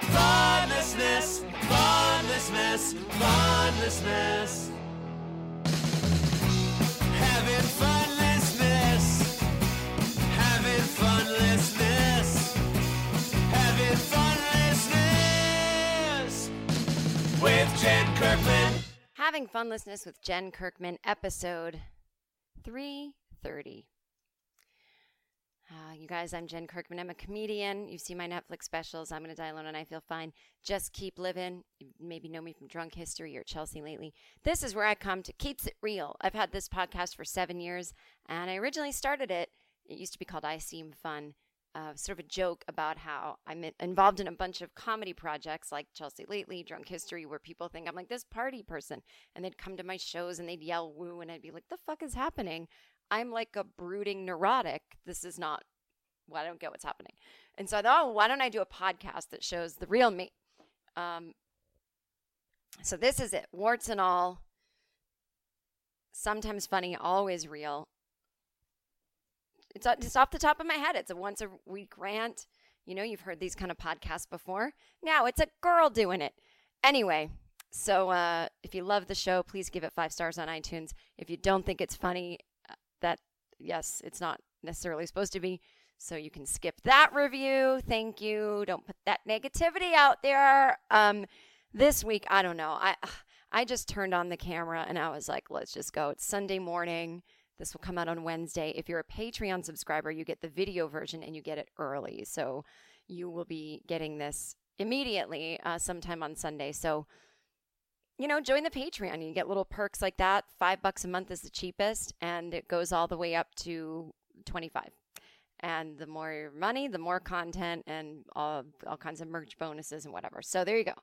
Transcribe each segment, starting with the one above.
Funlessness, funlessness, funlessness. Having funlessness, having funlessness, having funlessness with Jen Kirkman. Having Funlessness with Jen Kirkman, episode 330. Uh, you guys, I'm Jen Kirkman. I'm a comedian. You see my Netflix specials. I'm going to die alone and I feel fine. Just keep living. You maybe know me from Drunk History or Chelsea lately. This is where I come to keeps it real. I've had this podcast for seven years, and I originally started it. It used to be called I Seem Fun. Uh, sort of a joke about how I'm involved in a bunch of comedy projects like Chelsea Lately, Drunk History, where people think I'm like this party person. And they'd come to my shows and they'd yell woo, and I'd be like, the fuck is happening? I'm like a brooding neurotic. This is not, well, I don't get what's happening. And so I thought, oh, why don't I do a podcast that shows the real me? Um, so this is it, warts and all. Sometimes funny, always real. It's just off the top of my head. It's a once a week rant. You know, you've heard these kind of podcasts before. Now it's a girl doing it. Anyway, so uh, if you love the show, please give it five stars on iTunes. If you don't think it's funny, uh, that yes, it's not necessarily supposed to be. So you can skip that review. Thank you. Don't put that negativity out there. Um, this week, I don't know. I I just turned on the camera and I was like, let's just go. It's Sunday morning. This will come out on Wednesday. If you're a Patreon subscriber, you get the video version and you get it early. So you will be getting this immediately uh, sometime on Sunday. So, you know, join the Patreon. You get little perks like that. Five bucks a month is the cheapest, and it goes all the way up to 25 and the more money, the more content and all, all kinds of merch bonuses and whatever. So there you go.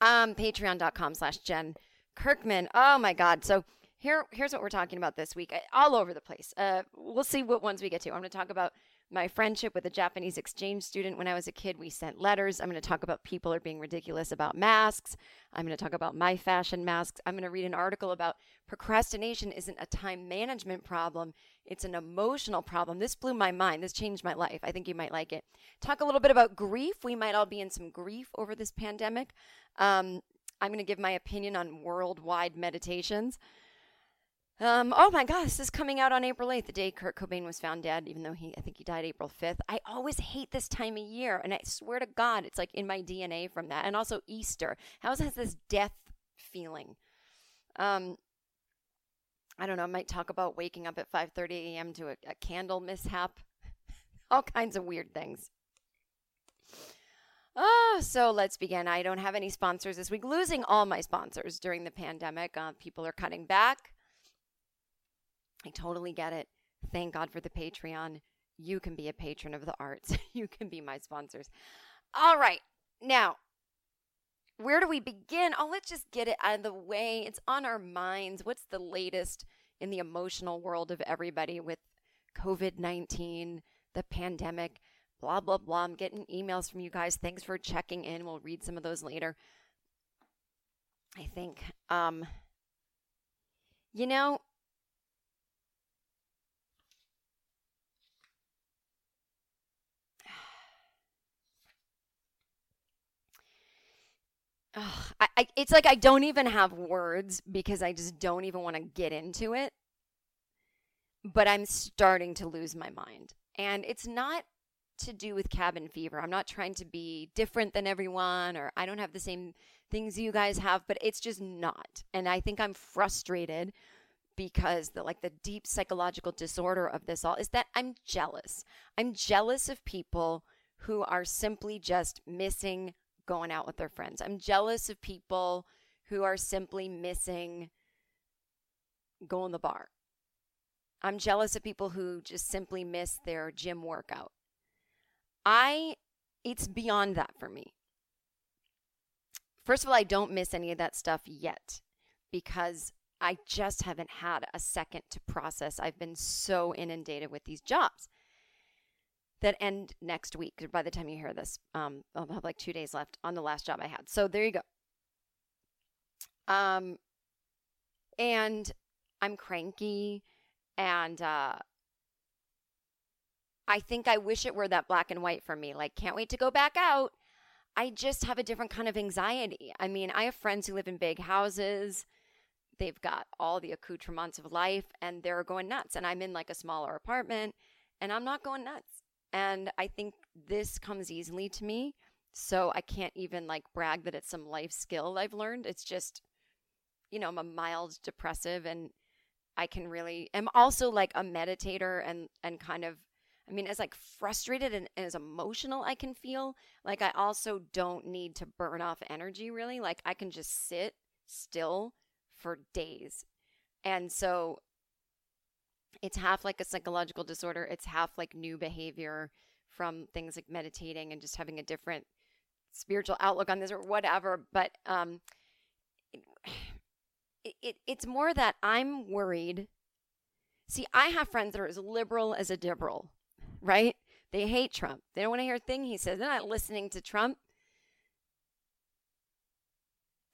Um, patreon.com slash Jen Kirkman. Oh my God. So here, here's what we're talking about this week, uh, all over the place. Uh, we'll see what ones we get to. I'm going to talk about my friendship with a Japanese exchange student when I was a kid. We sent letters. I'm going to talk about people are being ridiculous about masks. I'm going to talk about my fashion masks. I'm going to read an article about procrastination isn't a time management problem, it's an emotional problem. This blew my mind. This changed my life. I think you might like it. Talk a little bit about grief. We might all be in some grief over this pandemic. Um, I'm going to give my opinion on worldwide meditations. Um, oh my gosh, this is coming out on April 8th, the day Kurt Cobain was found dead, even though he, I think he died April 5th. I always hate this time of year, and I swear to God, it's like in my DNA from that. And also Easter. How has this death feeling? Um, I don't know. I might talk about waking up at 5:30 a.m. to a, a candle mishap. All kinds of weird things. Oh, so let's begin. I don't have any sponsors this week. Losing all my sponsors during the pandemic. Uh, people are cutting back. I totally get it. Thank God for the Patreon. You can be a patron of the arts. you can be my sponsors. All right. Now, where do we begin? Oh, let's just get it out of the way. It's on our minds. What's the latest in the emotional world of everybody with COVID 19, the pandemic, blah, blah, blah. I'm getting emails from you guys. Thanks for checking in. We'll read some of those later. I think, um, you know, I, I, it's like I don't even have words because I just don't even want to get into it. But I'm starting to lose my mind. And it's not to do with cabin fever. I'm not trying to be different than everyone or I don't have the same things you guys have, but it's just not. And I think I'm frustrated because the like the deep psychological disorder of this all is that I'm jealous. I'm jealous of people who are simply just missing going out with their friends. I'm jealous of people who are simply missing going to the bar. I'm jealous of people who just simply miss their gym workout. I it's beyond that for me. First of all, I don't miss any of that stuff yet because I just haven't had a second to process. I've been so inundated with these jobs that end next week. By the time you hear this, um, I'll have like two days left on the last job I had. So there you go. Um, and I'm cranky, and uh, I think I wish it were that black and white for me. Like, can't wait to go back out. I just have a different kind of anxiety. I mean, I have friends who live in big houses. They've got all the accoutrements of life and they're going nuts. And I'm in like a smaller apartment and I'm not going nuts. And I think this comes easily to me. So I can't even like brag that it's some life skill I've learned. It's just, you know, I'm a mild depressive and I can really, I'm also like a meditator and, and kind of I mean, as like frustrated and, and as emotional I can feel, like I also don't need to burn off energy really. Like I can just sit still for days. And so it's half like a psychological disorder, it's half like new behavior from things like meditating and just having a different spiritual outlook on this or whatever. But um, it, it, it's more that I'm worried. See, I have friends that are as liberal as a liberal right? They hate Trump. They don't want to hear a thing he says. They're not listening to Trump.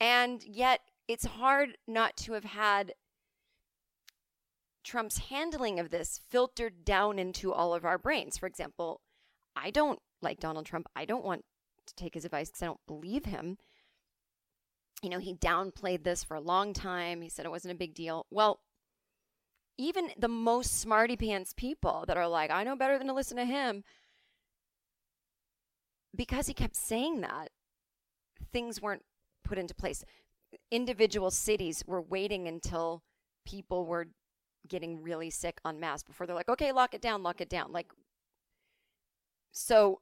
And yet, it's hard not to have had Trump's handling of this filtered down into all of our brains. For example, I don't like Donald Trump. I don't want to take his advice because I don't believe him. You know, he downplayed this for a long time. He said it wasn't a big deal. Well, even the most smarty pants people that are like, I know better than to listen to him, because he kept saying that, things weren't put into place. Individual cities were waiting until people were getting really sick en masse before they're like, okay, lock it down, lock it down. Like, so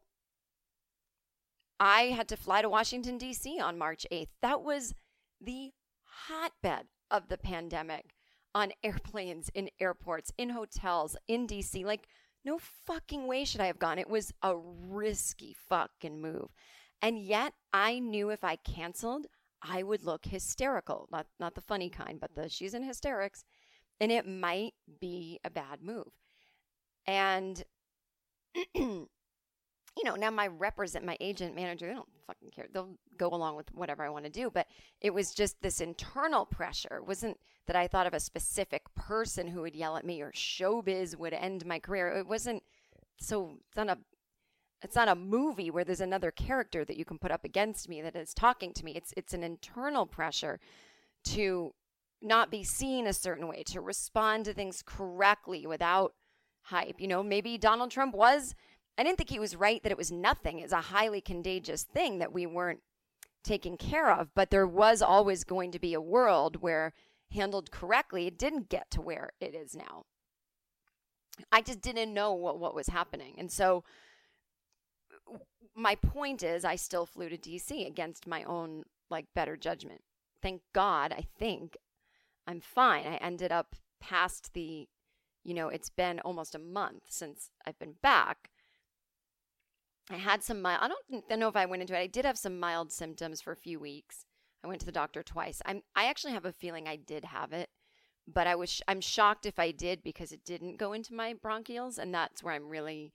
I had to fly to Washington, D.C. on March 8th. That was the hotbed of the pandemic on airplanes, in airports, in hotels, in DC. Like, no fucking way should I have gone. It was a risky fucking move. And yet, I knew if I canceled, I would look hysterical. Not not the funny kind, but the she's in hysterics. And it might be a bad move. And you know, now my represent, my agent, manager, they don't fucking care. They'll go along with whatever I want to do. But it was just this internal pressure. It wasn't that I thought of a specific person who would yell at me or showbiz would end my career. It wasn't so it's not a it's not a movie where there's another character that you can put up against me that is talking to me. It's it's an internal pressure to not be seen a certain way, to respond to things correctly without hype. You know, maybe Donald Trump was I didn't think he was right that it was nothing. It's a highly contagious thing that we weren't taking care of. But there was always going to be a world where, handled correctly, it didn't get to where it is now. I just didn't know what, what was happening. And so, my point is, I still flew to DC against my own, like, better judgment. Thank God, I think I'm fine. I ended up past the, you know, it's been almost a month since I've been back I had some mild, I don't know if I went into it. I did have some mild symptoms for a few weeks. I went to the doctor twice. I'm I actually have a feeling I did have it, but I was I'm shocked if I did because it didn't go into my bronchioles and that's where I'm really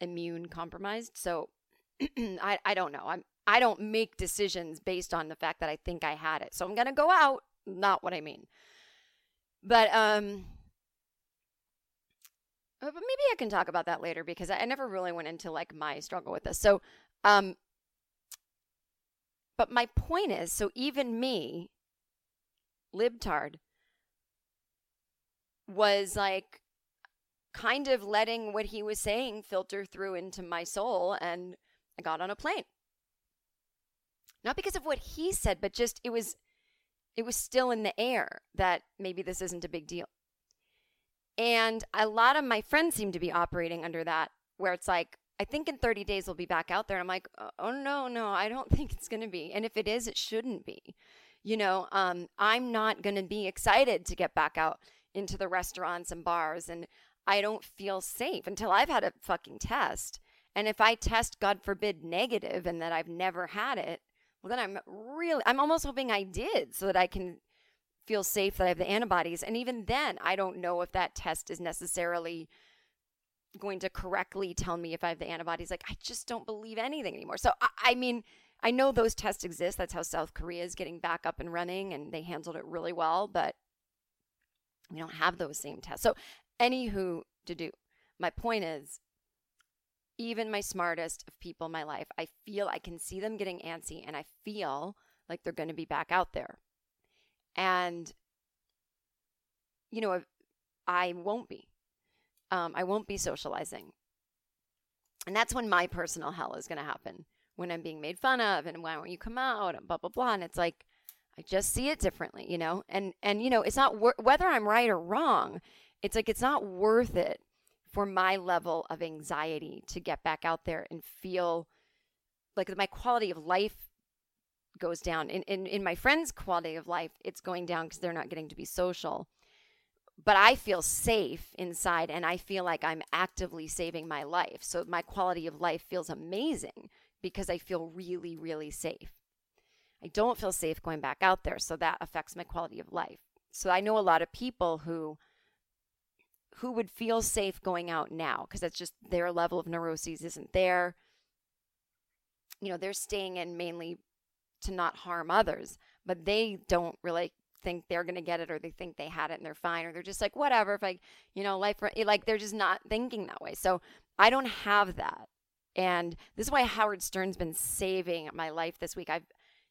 immune compromised. So I I don't know. I'm I don't make decisions based on the fact that I think I had it. So I'm going to go out, not what I mean. But um uh, but maybe I can talk about that later because I, never really went into like my struggle with this. So, um, but my point is, so even me, libtard, was like, kind of letting what he was saying filter through into my soul and I got on a plane. Not because of what he said, but just it was it was still in the air that maybe this isn't a big deal. And a lot of my friends seem to be operating under that where it's like I think in 30 days we'll be back out there. And I'm like, oh no, no, I don't think it's going to be. And if it is, it shouldn't be. You know, um, I'm not going to be excited to get back out into the restaurants and bars. And I don't feel safe until I've had a fucking test. And if I test, God forbid, negative and that I've never had it, well, then I'm really, I'm almost hoping I did so that I can feel safe that I have the antibodies. And even then, I don't know if that test is necessarily going to correctly tell me if I have the antibodies. Like, I just don't believe anything anymore. So, I, I mean, I know those tests exist. That's how South Korea is getting back up and running, and they handled it really well. But we don't have those same tests. So, anywho, to do, my point is, even my smartest of people in my life, I feel I can see them getting antsy, and I feel like they're going to be back out there. And, you know, I won't be. Um, I won't be socializing. And that's when my personal hell is going to happen when I'm being made fun of and why won't you come out and blah, blah, blah. And it's like, I just see it differently, you know? And, and, you know, it's not wor- whether I'm right or wrong. It's like, it's not worth it for my level of anxiety to get back out there and feel like my quality of life goes down. In, in, in my friends' quality of life, it's going down because they're not getting to be social. But I feel safe inside and I feel like I'm actively saving my life. So my quality of life feels amazing because I feel really, really safe. I don't feel safe going back out there. So that affects my quality of life. So I know a lot of people who who would feel safe going out now because that's just their level of neuroses isn't there. You know, they're staying in mainly to not harm others, but they don't really think they're going to get it or they think they had it and they're fine or they're just like whatever if I, you know, life like they're just not thinking that way. So I don't have that. And this is why Howard Stern's been saving my life this week. I've,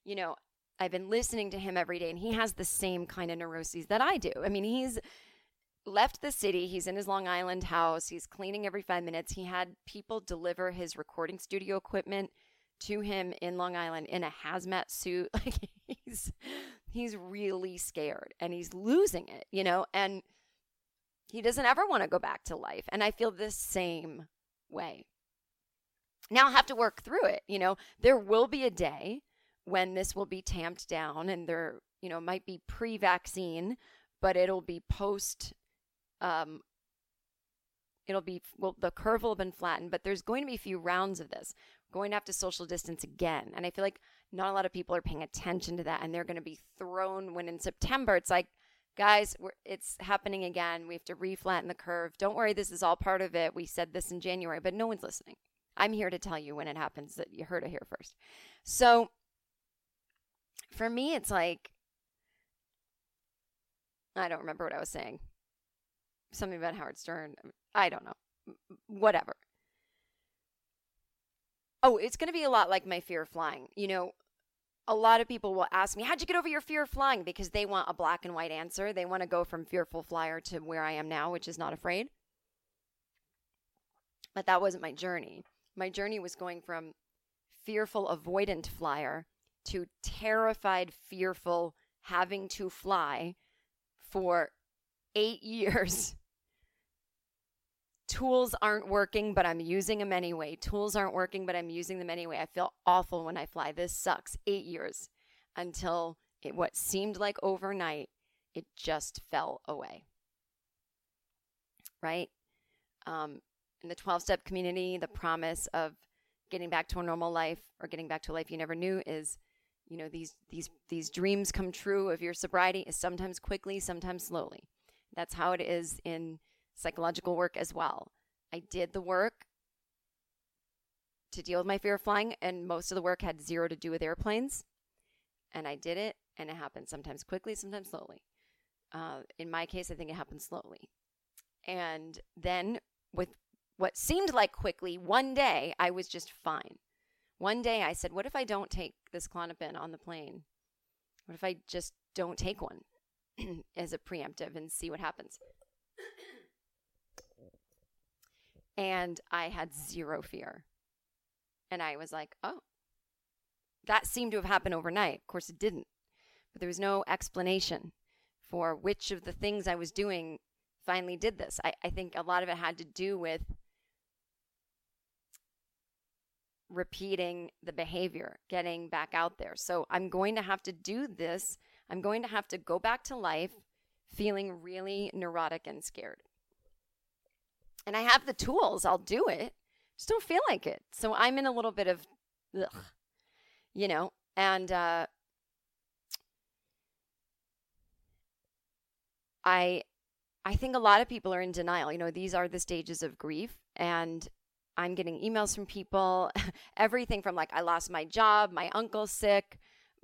you know, I've been listening to him every day and he has the same kind of neuroses that I do. I mean, he's left the city. He's in his Long Island house. He's cleaning every five minutes. He had people deliver his recording studio equipment to him in Long Island in a hazmat suit. Like he's he's really scared and he's losing it, you know, and he doesn't ever want to go back to life. And I feel the same way. Now I'll have to work through it, you know. There will be a day when this will be tamped down and there, you know, might be pre-vaccine, but it'll be post um it'll be well the curve will have been flattened but there's going to be a few rounds of this. We're going to have to social distance again and i feel like not a lot of people are paying attention to that and they're going to be thrown when in September it's like guys it's happening again. We have to reflatten the curve. Don't worry this is all part of it. We said this in January but no one's listening. I'm here to tell you when it happens that you heard it here first. So for me it's like I don't remember what I was saying something about Howard Stern um, I don't know whatever Oh, it's going to be a lot like my fear of flying. You know, a lot of people will ask me, How'd you get over your fear of flying? Because they want a black and white answer. They want to go from fearful flyer to where I am now, which is not afraid. But that wasn't my journey. My journey was going from fearful avoidant flyer to terrified, fearful, having to fly for eight years tools aren't working, but I'm using them anyway. Tools aren't working, but I'm using them anyway. I feel awful when I fly. This sucks. Eight years until it, what seemed like overnight, it just fell away. Right? Um, in the 12 step community, the promise of getting back to a normal life or getting back to a life you never knew is you know these these these dreams come true of your sobriety is sometimes quickly sometimes slowly that's how it is in psychological work as well. I did the work to deal with my fear of flying, and most of the work had zero to do with airplanes. And I did it, and it happened sometimes quickly, sometimes slowly. Uh, in my case, I think it happened slowly. And then, with what seemed like quickly, one day I was just fine. One day I said, What if I don't take this Klonopin on the plane? What if I just don't take one as a preemptive and see what happens? And I had zero fear. And I was like, oh, that seemed to have happened overnight. Of course, it didn't. But there was no explanation for which of the things I was doing finally did this. I, I think a lot of it had to do with repeating the behavior, getting back out there. So I'm going to have to do this. I'm going to have to go back to life feeling really neurotic and scared. And I have the tools, I'll do it. Just don't feel like it. So I'm in a little bit of, ugh, you know, and uh, I, I think a lot of people are in denial. You know, these are the stages of grief, and I'm getting emails from people, everything from like, I lost my job, my uncle's sick.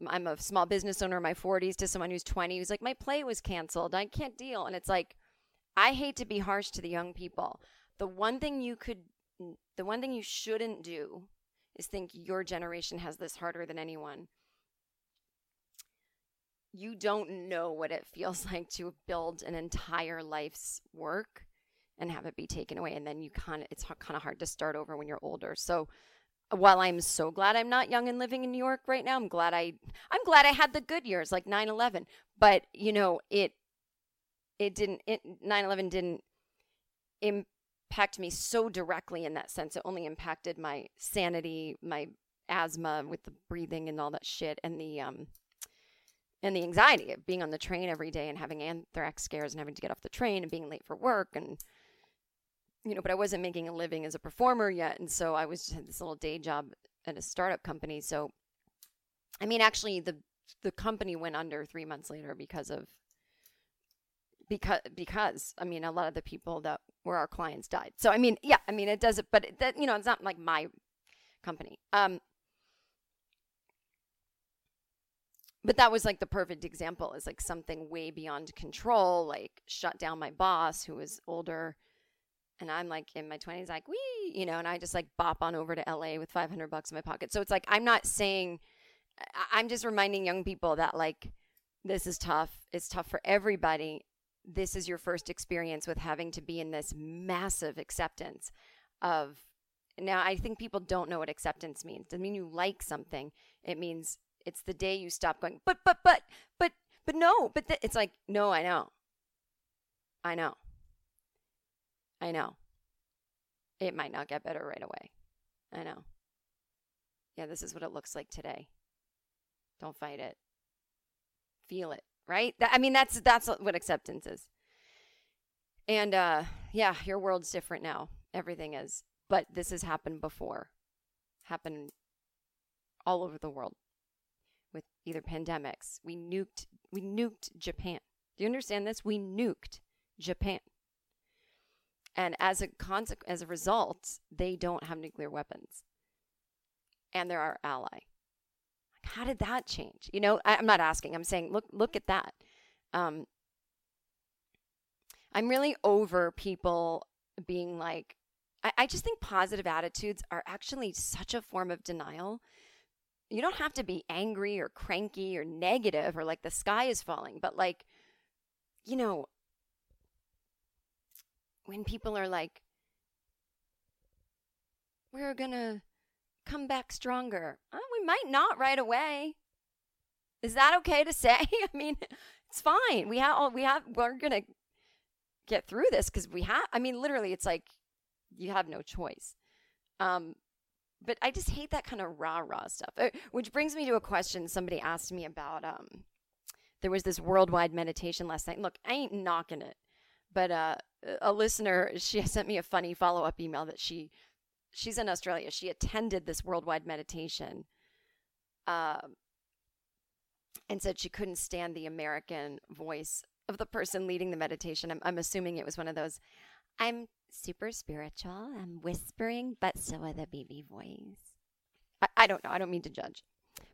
I'm a small business owner in my 40s to someone who's 20 who's like, my play was canceled. I can't deal. And it's like, I hate to be harsh to the young people. The one thing you could, the one thing you shouldn't do is think your generation has this harder than anyone. You don't know what it feels like to build an entire life's work and have it be taken away and then you kind of it's kind of hard to start over when you're older so while i'm so glad i'm not young and living in new york right now i'm glad i i'm glad i had the good years like 9-11 but you know it it didn't it 9-11 didn't impact me so directly in that sense. It only impacted my sanity my asthma with the breathing and all that shit and the um and the anxiety of being on the train every day and having anthrax scares and having to get off the train and being late for work and you know, but I wasn't making a living as a performer yet. And so I was just had this little day job at a startup company. So, I mean, actually, the the company went under three months later because of because because I mean, a lot of the people that were our clients died. So, I mean, yeah, I mean, it does it, but it, that you know, it's not like my company. Um, but that was like the perfect example is like something way beyond control like shut down my boss who was older and I'm like in my 20s, like, wee, you know, and I just like bop on over to LA with 500 bucks in my pocket. So it's like, I'm not saying, I'm just reminding young people that like, this is tough. It's tough for everybody. This is your first experience with having to be in this massive acceptance of. Now, I think people don't know what acceptance means. It doesn't mean you like something. It means it's the day you stop going, but, but, but, but, but no, but th-. it's like, no, I know. I know. I know. It might not get better right away. I know. Yeah, this is what it looks like today. Don't fight it. Feel it, right? I mean, that's that's what acceptance is. And uh yeah, your world's different now. Everything is. But this has happened before. Happened all over the world with either pandemics. We nuked we nuked Japan. Do you understand this? We nuked Japan. And as a consequence, as a result, they don't have nuclear weapons, and they're our ally. How did that change? You know, I, am not asking. I'm saying, look, look at that. Um, I'm really over people being like, I, I just think positive attitudes are actually such a form of denial. You don't have to be angry or cranky or negative or like the sky is falling, but like, you know, when people are like, we're going to come back stronger. Uh, we might not right away. Is that okay to say? I mean, it's fine. We have, we have, we're going to get through this because we have, I mean, literally, it's like you have no choice. Um, but I just hate that kind of rah rah stuff. Uh, which brings me to a question somebody asked me about. Um, there was this worldwide meditation last night. Look, I ain't knocking it, but uh, a listener she sent me a funny follow-up email that she she's in australia. She attended this worldwide meditation um, and said she couldn't stand the american voice of the person leading the meditation. I'm, I'm assuming it was one of those i'm super spiritual. I'm whispering but so are the baby voice. I, I don't know. I don't mean to judge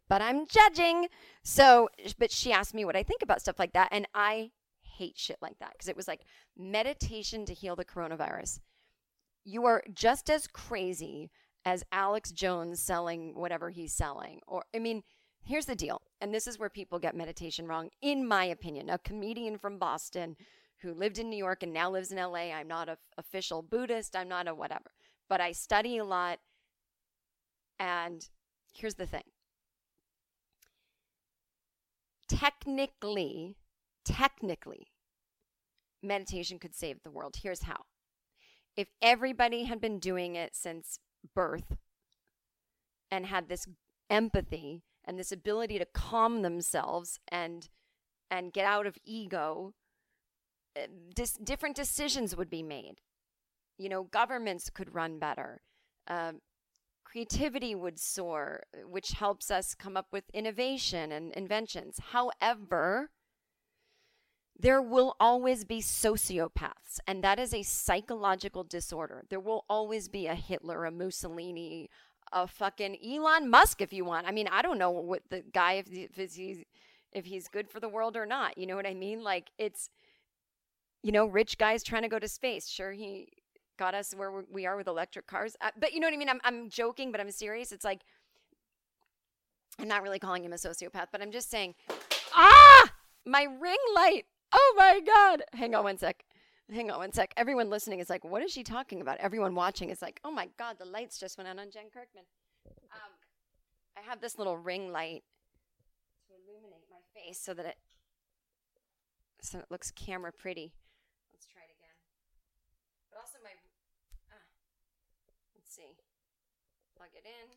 but i'm judging. So but she asked me what i think about stuff like that and i hate shit like that because it was like meditation to heal the coronavirus. You are just as crazy as Alex Jones selling whatever he's selling. Or, I mean, here's the deal. And this is where people get meditation wrong, in my opinion. A comedian from Boston who lived in New York and now lives in LA. I'm not a official Buddhist. I'm not a whatever, but I study a lot. And here's the thing technically, technically, meditation could save the world. Here's how. If everybody had been doing it since birth and had this empathy and this ability to calm themselves and and get out of ego, uh, dis- different decisions would be made. You know, governments could run better. Um, creativity would soar, which helps us come up with innovation and inventions. However, there will always be sociopaths, and that is a psychological disorder. There will always be a Hitler, a Mussolini, a fucking Elon Musk, if you want. I mean, I don't know what the guy if, if he's if he's good for the world or not. You know what I mean? Like it's, you know, rich guys trying to go to space. Sure, he got us where we are with electric cars, uh, but you know what I mean. I'm I'm joking, but I'm serious. It's like I'm not really calling him a sociopath, but I'm just saying, ah, my ring light. Oh my god! Hang on one sec. Hang on one sec. Everyone listening is like, what is she talking about? Everyone watching is like, oh my god, the lights just went out on Jen Kirkman. Um, I have this little ring light to illuminate my face so that it so it looks camera pretty. Let's try it again. But also my ah, let's see. Plug it in.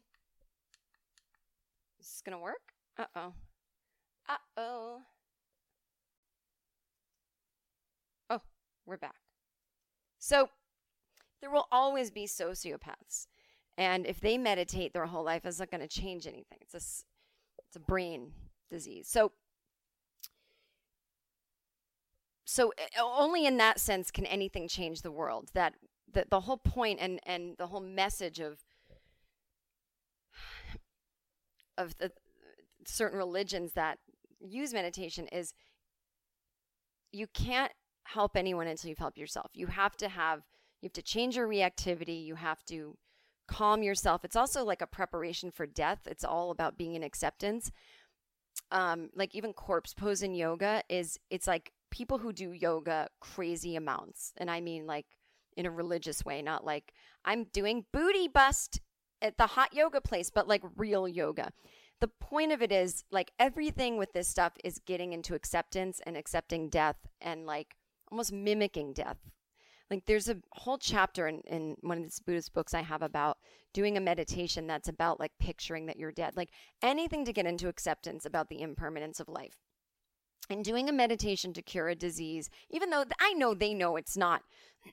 Is this gonna work? Uh oh. Uh oh. We're back. So there will always be sociopaths. And if they meditate their whole life, it's not going to change anything. It's a, it's a brain disease. So, so uh, only in that sense can anything change the world. That the, the whole point and, and the whole message of of the certain religions that use meditation is you can't help anyone until you've helped yourself. You have to have you have to change your reactivity, you have to calm yourself. It's also like a preparation for death. It's all about being in acceptance. Um like even corpse pose in yoga is it's like people who do yoga crazy amounts. And I mean like in a religious way, not like I'm doing booty bust at the hot yoga place, but like real yoga. The point of it is like everything with this stuff is getting into acceptance and accepting death and like almost mimicking death. Like there's a whole chapter in, in one of these Buddhist books I have about doing a meditation that's about like picturing that you're dead. Like anything to get into acceptance about the impermanence of life. And doing a meditation to cure a disease, even though I know they know it's not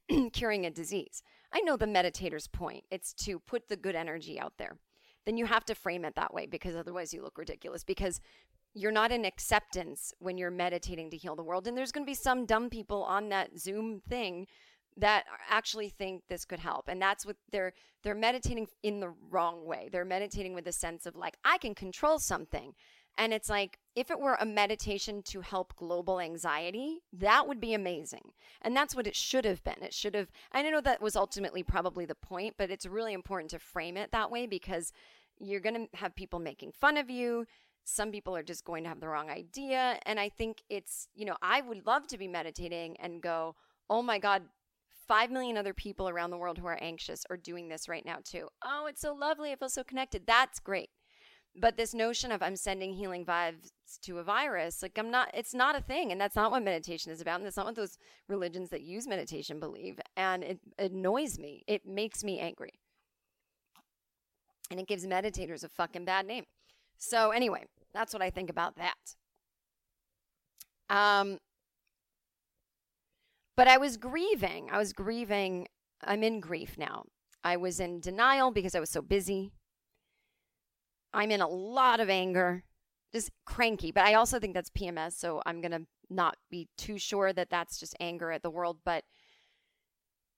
curing a disease. I know the meditator's point. It's to put the good energy out there. Then you have to frame it that way because otherwise you look ridiculous because you're not in acceptance when you're meditating to heal the world. And there's going to be some dumb people on that Zoom thing that actually think this could help. And that's what they're they're meditating in the wrong way. They're meditating with a sense of like I can control something. And it's like, if it were a meditation to help global anxiety, that would be amazing. And that's what it should have been. It should have, I know that was ultimately probably the point, but it's really important to frame it that way because you're going to have people making fun of you. Some people are just going to have the wrong idea. And I think it's, you know, I would love to be meditating and go, oh my God, 5 million other people around the world who are anxious are doing this right now too. Oh, it's so lovely. I feel so connected. That's great but this notion of i'm sending healing vibes to a virus like i'm not it's not a thing and that's not what meditation is about and that's not what those religions that use meditation believe and it annoys me it makes me angry and it gives meditators a fucking bad name so anyway that's what i think about that um but i was grieving i was grieving i'm in grief now i was in denial because i was so busy I'm in a lot of anger, just cranky. But I also think that's PMS, so I'm gonna not be too sure that that's just anger at the world. But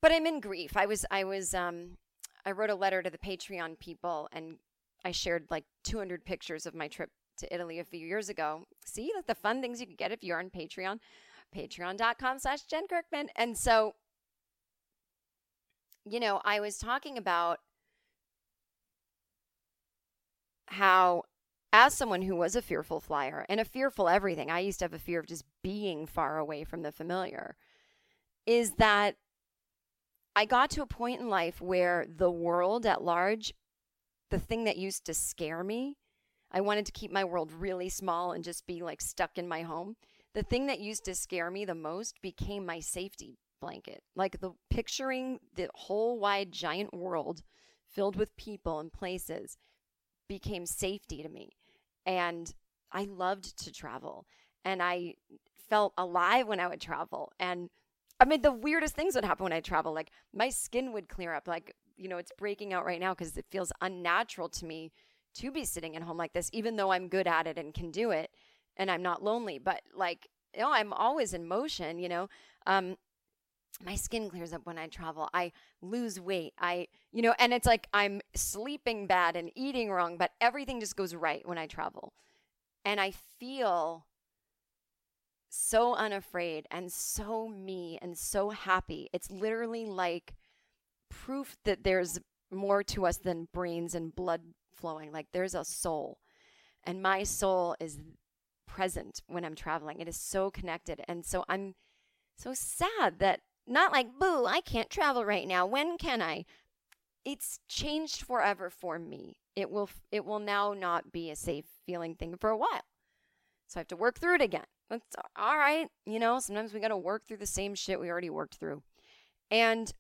but I'm in grief. I was I was um I wrote a letter to the Patreon people and I shared like 200 pictures of my trip to Italy a few years ago. See like the fun things you can get if you're on Patreon, patreon.com slash Jen Kirkman. And so, you know, I was talking about how as someone who was a fearful flyer and a fearful everything, I used to have a fear of just being far away from the familiar. is that I got to a point in life where the world at large, the thing that used to scare me, I wanted to keep my world really small and just be like stuck in my home. The thing that used to scare me the most became my safety blanket. Like the picturing the whole wide giant world filled with people and places became safety to me. And I loved to travel and I felt alive when I would travel. And I mean, the weirdest things would happen when I travel. Like my skin would clear up. Like, you know, it's breaking out right now because it feels unnatural to me to be sitting at home like this, even though I'm good at it and can do it and I'm not lonely. But like, you know, I'm always in motion, you know. Um, my skin clears up when I travel. I lose weight. I, you know, and it's like I'm sleeping bad and eating wrong, but everything just goes right when I travel. And I feel so unafraid and so me and so happy. It's literally like proof that there's more to us than brains and blood flowing. Like there's a soul. And my soul is present when I'm traveling. It is so connected. And so I'm so sad that not like, boo, I can't travel right now. When can I? It's changed forever for me. It will it will now not be a safe feeling thing for a while. So I have to work through it again. It's all right. You know, sometimes we got to work through the same shit we already worked through. And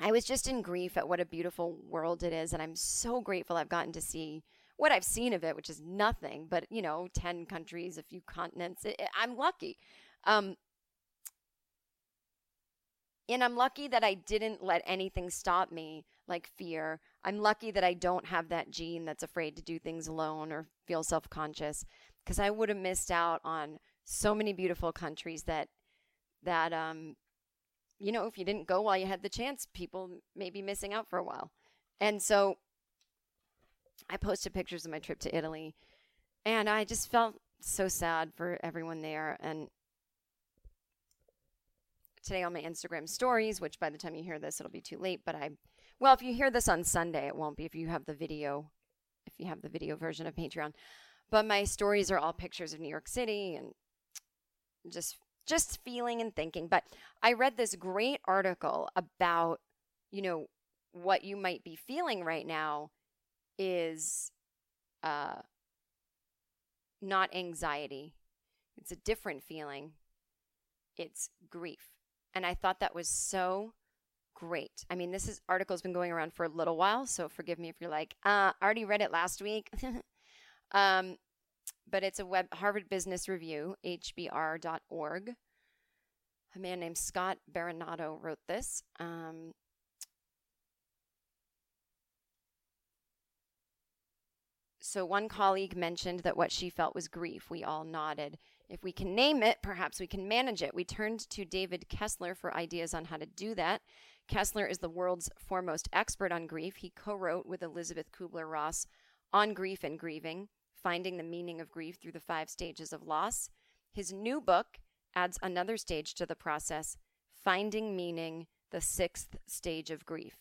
I was just in grief at what a beautiful world it is. And I'm so grateful I've gotten to see what I've seen of it, which is nothing but, you know, 10 countries, a few continents. It, it, I'm lucky. Um, and I'm lucky that I didn't let anything stop me, like fear. I'm lucky that I don't have that gene that's afraid to do things alone or feel self conscious, because I would have missed out on so many beautiful countries that, that, um, you know, if you didn't go while you had the chance, people may be missing out for a while. And so I posted pictures of my trip to Italy, and I just felt so sad for everyone there. And today on my Instagram stories, which by the time you hear this, it'll be too late. But I, well, if you hear this on Sunday, it won't be if you have the video, if you have the video version of Patreon. But my stories are all pictures of New York City and just just feeling and thinking. But I read this great article about, you know, what you might be feeling right now is uh, not anxiety. It's a different feeling. It's grief. And I thought that was so great. I mean, this is article's been going around for a little while, so forgive me if you're like, uh, I already read it last week. um, but it's a web Harvard Business Review, hbr.org. A man named Scott Berinato wrote this. Um, so one colleague mentioned that what she felt was grief. We all nodded. If we can name it, perhaps we can manage it. We turned to David Kessler for ideas on how to do that. Kessler is the world's foremost expert on grief. He co wrote with Elisabeth Kubler Ross on grief and grieving, finding the meaning of grief through the five stages of loss. His new book adds another stage to the process, finding meaning, the sixth stage of grief.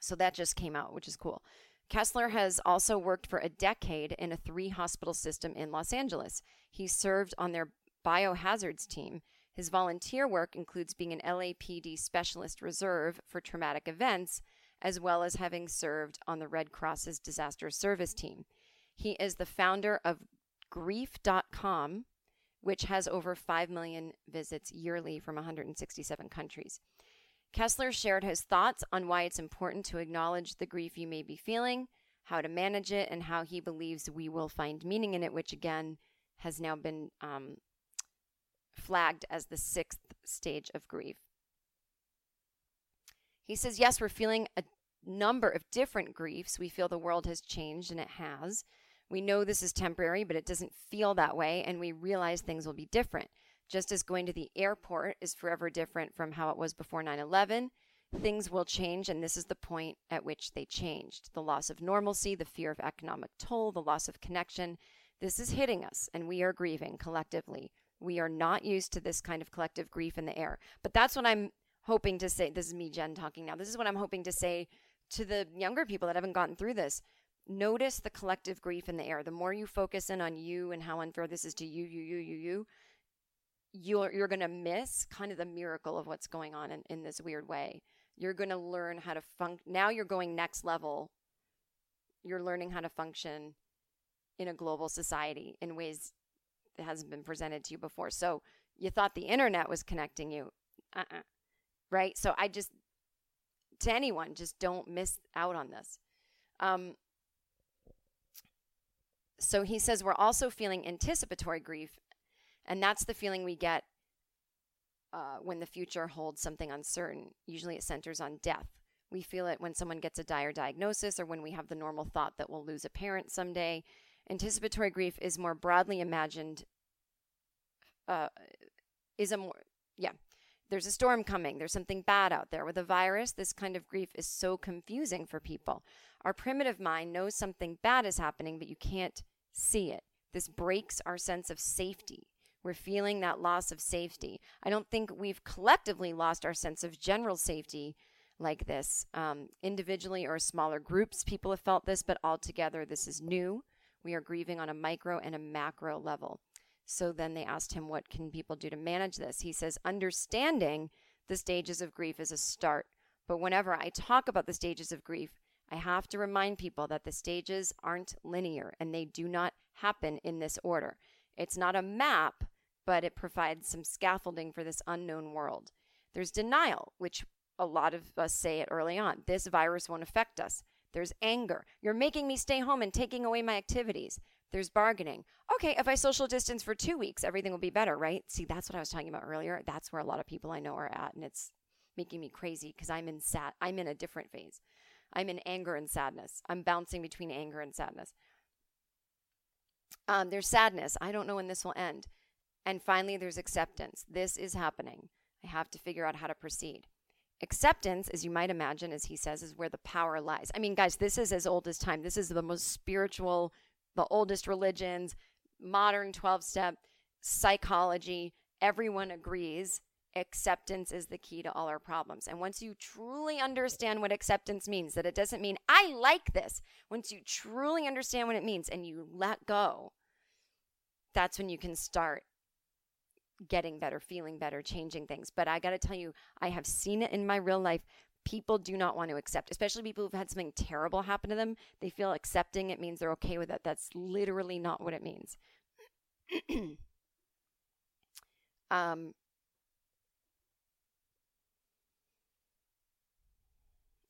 So that just came out, which is cool. Kessler has also worked for a decade in a three hospital system in Los Angeles. He served on their biohazards team. His volunteer work includes being an LAPD specialist reserve for traumatic events, as well as having served on the Red Cross's disaster service team. He is the founder of grief.com, which has over 5 million visits yearly from 167 countries. Kessler shared his thoughts on why it's important to acknowledge the grief you may be feeling, how to manage it, and how he believes we will find meaning in it, which again has now been um, flagged as the sixth stage of grief. He says, Yes, we're feeling a number of different griefs. We feel the world has changed, and it has. We know this is temporary, but it doesn't feel that way, and we realize things will be different. Just as going to the airport is forever different from how it was before 9 11, things will change, and this is the point at which they changed. The loss of normalcy, the fear of economic toll, the loss of connection. This is hitting us, and we are grieving collectively. We are not used to this kind of collective grief in the air. But that's what I'm hoping to say. This is me, Jen, talking now. This is what I'm hoping to say to the younger people that haven't gotten through this. Notice the collective grief in the air. The more you focus in on you and how unfair this is to you, you, you, you, you, you're you're going to miss kind of the miracle of what's going on in, in this weird way. You're going to learn how to func now you're going next level. You're learning how to function in a global society in ways that hasn't been presented to you before. So you thought the internet was connecting you. Uh-uh. Right? So I just to anyone, just don't miss out on this. Um, so he says we're also feeling anticipatory grief, and that's the feeling we get uh, when the future holds something uncertain. Usually it centers on death. We feel it when someone gets a dire diagnosis or when we have the normal thought that we'll lose a parent someday. Anticipatory grief is more broadly imagined, uh, is a more, yeah, there's a storm coming, there's something bad out there. With a virus, this kind of grief is so confusing for people. Our primitive mind knows something bad is happening, but you can't see it. This breaks our sense of safety. We're feeling that loss of safety. I don't think we've collectively lost our sense of general safety like this. Um, individually or smaller groups, people have felt this, but altogether, this is new. We are grieving on a micro and a macro level. So then they asked him, What can people do to manage this? He says, Understanding the stages of grief is a start. But whenever I talk about the stages of grief, I have to remind people that the stages aren't linear and they do not happen in this order. It's not a map, but it provides some scaffolding for this unknown world. There's denial, which a lot of us say it early on. This virus won't affect us. There's anger. You're making me stay home and taking away my activities. There's bargaining. Okay, if I social distance for two weeks, everything will be better, right? See, that's what I was talking about earlier. That's where a lot of people I know are at, and it's making me crazy because I'm in sad. I'm in a different phase. I'm in anger and sadness. I'm bouncing between anger and sadness. Um, there's sadness. I don't know when this will end. And finally, there's acceptance. This is happening. I have to figure out how to proceed. Acceptance, as you might imagine, as he says, is where the power lies. I mean, guys, this is as old as time. This is the most spiritual, the oldest religions, modern 12 step psychology. Everyone agrees acceptance is the key to all our problems. And once you truly understand what acceptance means, that it doesn't mean, I like this, once you truly understand what it means and you let go, that's when you can start getting better, feeling better, changing things. But I got to tell you, I have seen it in my real life. People do not want to accept, especially people who've had something terrible happen to them. They feel accepting it means they're okay with it. That's literally not what it means. um,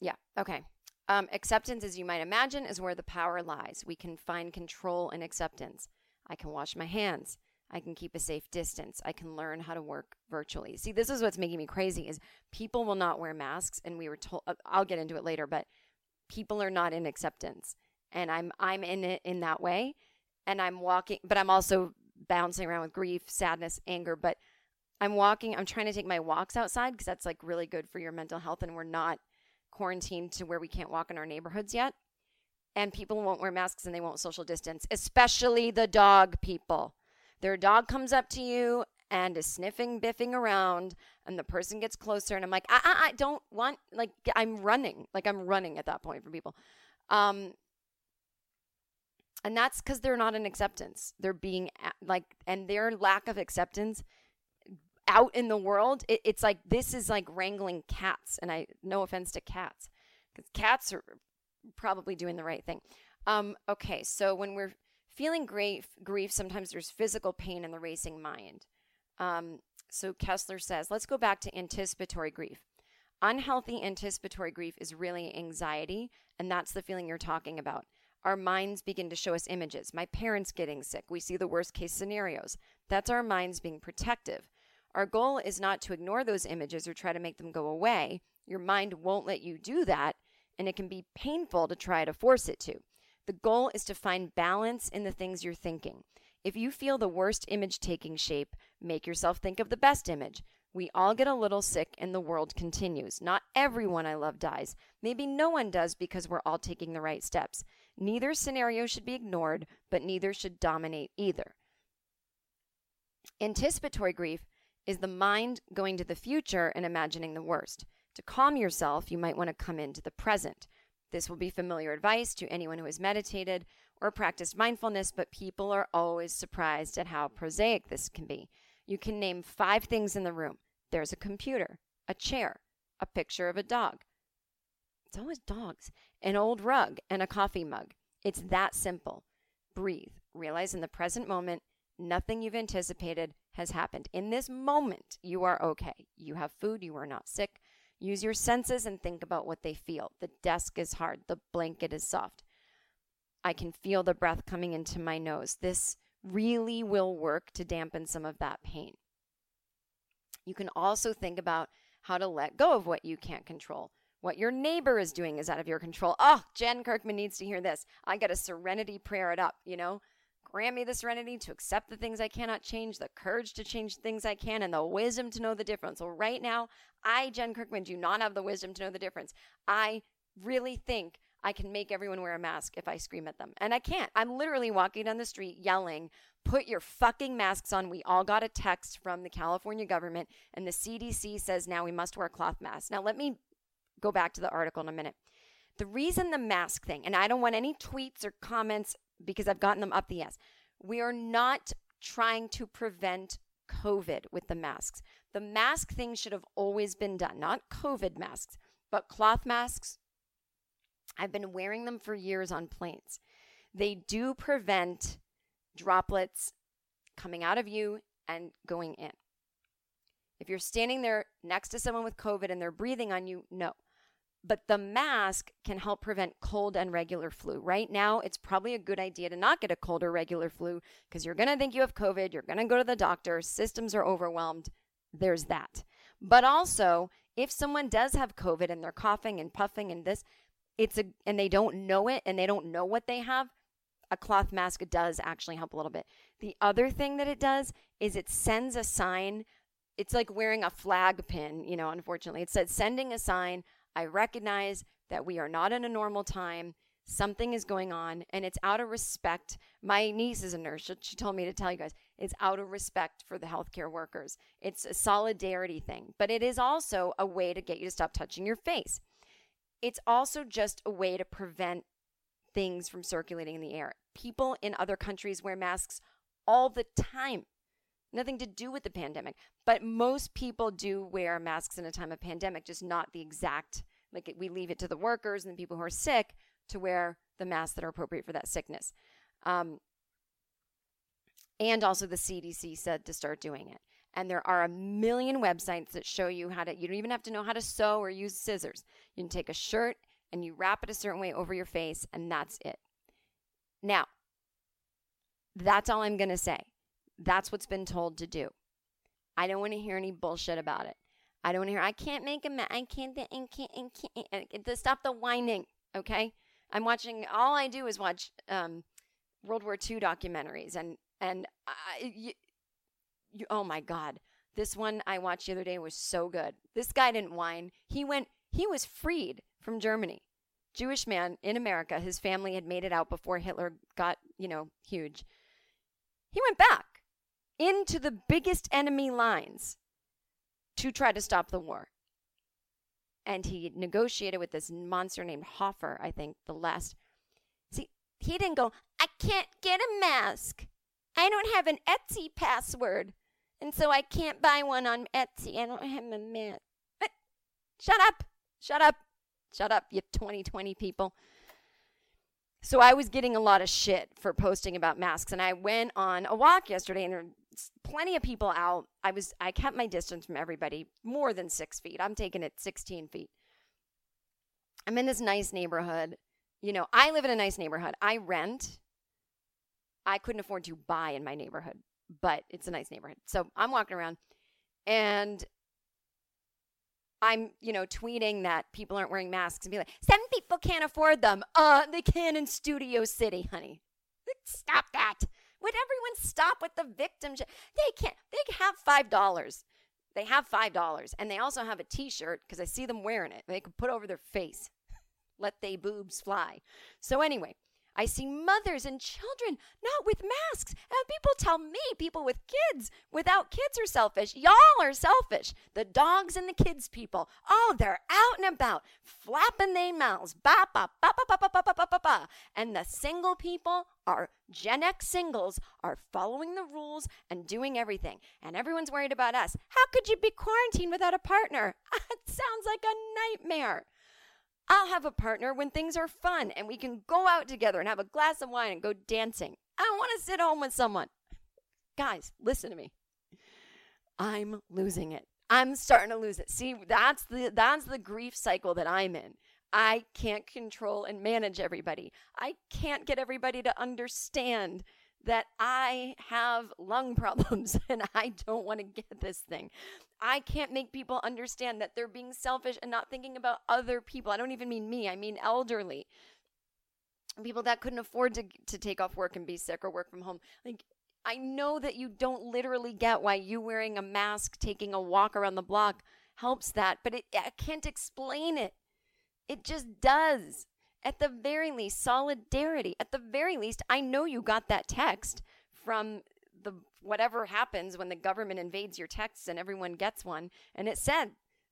Yeah. Okay. Um, acceptance, as you might imagine, is where the power lies. We can find control in acceptance. I can wash my hands. I can keep a safe distance. I can learn how to work virtually. See, this is what's making me crazy is people will not wear masks and we were told uh, I'll get into it later, but people are not in acceptance. And I'm I'm in it in that way and I'm walking but I'm also bouncing around with grief, sadness, anger, but I'm walking, I'm trying to take my walks outside because that's like really good for your mental health and we're not quarantined to where we can't walk in our neighborhoods yet. And people won't wear masks and they won't social distance, especially the dog people. Their dog comes up to you and is sniffing, biffing around, and the person gets closer, and I'm like, I, I, I don't want, like, I'm running. Like, I'm running at that point for people. Um, and that's because they're not in acceptance. They're being, like, and their lack of acceptance out in the world, it, it's like this is like wrangling cats. And I, no offense to cats, because cats are probably doing the right thing. Um, okay, so when we're feeling grief, grief, sometimes there's physical pain in the racing mind. Um, so Kessler says, let's go back to anticipatory grief. Unhealthy anticipatory grief is really anxiety, and that's the feeling you're talking about. Our minds begin to show us images. My parents getting sick. We see the worst case scenarios. That's our minds being protective. Our goal is not to ignore those images or try to make them go away. Your mind won't let you do that, and it can be painful to try to force it to. The goal is to find balance in the things you're thinking. If you feel the worst image taking shape, make yourself think of the best image. We all get a little sick and the world continues. Not everyone I love dies. Maybe no one does because we're all taking the right steps. Neither scenario should be ignored, but neither should dominate either. Anticipatory grief is the mind going to the future and imagining the worst. To calm yourself, you might want to come into the present. This will be familiar advice to anyone who has meditated or practiced mindfulness, but people are always surprised at how prosaic this can be. You can name five things in the room there's a computer, a chair, a picture of a dog. It's always dogs, an old rug, and a coffee mug. It's that simple. Breathe. Realize in the present moment, nothing you've anticipated has happened. In this moment, you are okay. You have food, you are not sick. Use your senses and think about what they feel. The desk is hard, the blanket is soft. I can feel the breath coming into my nose. This really will work to dampen some of that pain. You can also think about how to let go of what you can't control. What your neighbor is doing is out of your control. Oh, Jen Kirkman needs to hear this. I got a serenity prayer it up, you know? Grant me the serenity to accept the things I cannot change, the courage to change things I can, and the wisdom to know the difference. So, right now, I, Jen Kirkman, do not have the wisdom to know the difference. I really think I can make everyone wear a mask if I scream at them. And I can't. I'm literally walking down the street yelling, put your fucking masks on. We all got a text from the California government, and the CDC says now we must wear cloth masks. Now, let me go back to the article in a minute. The reason the mask thing, and I don't want any tweets or comments because I've gotten them up the ass. We are not trying to prevent COVID with the masks. The mask thing should have always been done, not COVID masks, but cloth masks. I've been wearing them for years on planes. They do prevent droplets coming out of you and going in. If you're standing there next to someone with COVID and they're breathing on you, no but the mask can help prevent cold and regular flu. Right now, it's probably a good idea to not get a cold or regular flu because you're going to think you have COVID, you're going to go to the doctor, systems are overwhelmed. There's that. But also, if someone does have COVID and they're coughing and puffing and this, it's a and they don't know it and they don't know what they have, a cloth mask does actually help a little bit. The other thing that it does is it sends a sign. It's like wearing a flag pin, you know, unfortunately. It says sending a sign I recognize that we are not in a normal time. Something is going on, and it's out of respect. My niece is a nurse. She told me to tell you guys it's out of respect for the healthcare workers. It's a solidarity thing, but it is also a way to get you to stop touching your face. It's also just a way to prevent things from circulating in the air. People in other countries wear masks all the time. Nothing to do with the pandemic. But most people do wear masks in a time of pandemic, just not the exact, like we leave it to the workers and the people who are sick to wear the masks that are appropriate for that sickness. Um, and also, the CDC said to start doing it. And there are a million websites that show you how to, you don't even have to know how to sew or use scissors. You can take a shirt and you wrap it a certain way over your face, and that's it. Now, that's all I'm going to say. That's what's been told to do. I don't want to hear any bullshit about it. I don't want to hear, I can't make a, ma- I can't, I can't, I can't. Stop the whining, okay? I'm watching, all I do is watch um, World War II documentaries and, and I, you, you, oh my God. This one I watched the other day was so good. This guy didn't whine. He went, he was freed from Germany. Jewish man in America. His family had made it out before Hitler got, you know, huge. He went back into the biggest enemy lines to try to stop the war. And he negotiated with this monster named Hofer, I think, the last. See, he didn't go, I can't get a mask. I don't have an Etsy password. And so I can't buy one on Etsy. I don't have a mask. Shut up. Shut up. Shut up, you 2020 people. So I was getting a lot of shit for posting about masks. And I went on a walk yesterday, and plenty of people out. I was I kept my distance from everybody, more than six feet. I'm taking it 16 feet. I'm in this nice neighborhood. You know, I live in a nice neighborhood. I rent. I couldn't afford to buy in my neighborhood, but it's a nice neighborhood. So I'm walking around and I'm, you know, tweeting that people aren't wearing masks and be like, some people can't afford them. Uh, they can in Studio City, honey. Stop that. Would everyone stop with the victim? They can't. They have five dollars. They have five dollars, and they also have a T-shirt because I see them wearing it. They can put over their face. Let they boobs fly. So anyway, I see mothers and children not with masks. And people tell me people with kids without kids are selfish. Y'all are selfish. The dogs and the kids people. Oh, they're out and about, flapping their mouths. Ba ba ba ba ba ba ba ba ba ba. And the single people are Gen X singles are following the rules and doing everything. And everyone's worried about us. How could you be quarantined without a partner? it sounds like a nightmare. I'll have a partner when things are fun and we can go out together and have a glass of wine and go dancing. I don't want to sit home with someone. Guys, listen to me. I'm losing it. I'm starting to lose it. See, that's the that's the grief cycle that I'm in. I can't control and manage everybody. I can't get everybody to understand that I have lung problems and I don't want to get this thing. I can't make people understand that they're being selfish and not thinking about other people. I don't even mean me, I mean elderly. People that couldn't afford to, to take off work and be sick or work from home. Like, I know that you don't literally get why you wearing a mask, taking a walk around the block helps that, but it, I can't explain it. It just does. At the very least, solidarity. At the very least, I know you got that text from the whatever happens when the government invades your texts and everyone gets one. And it said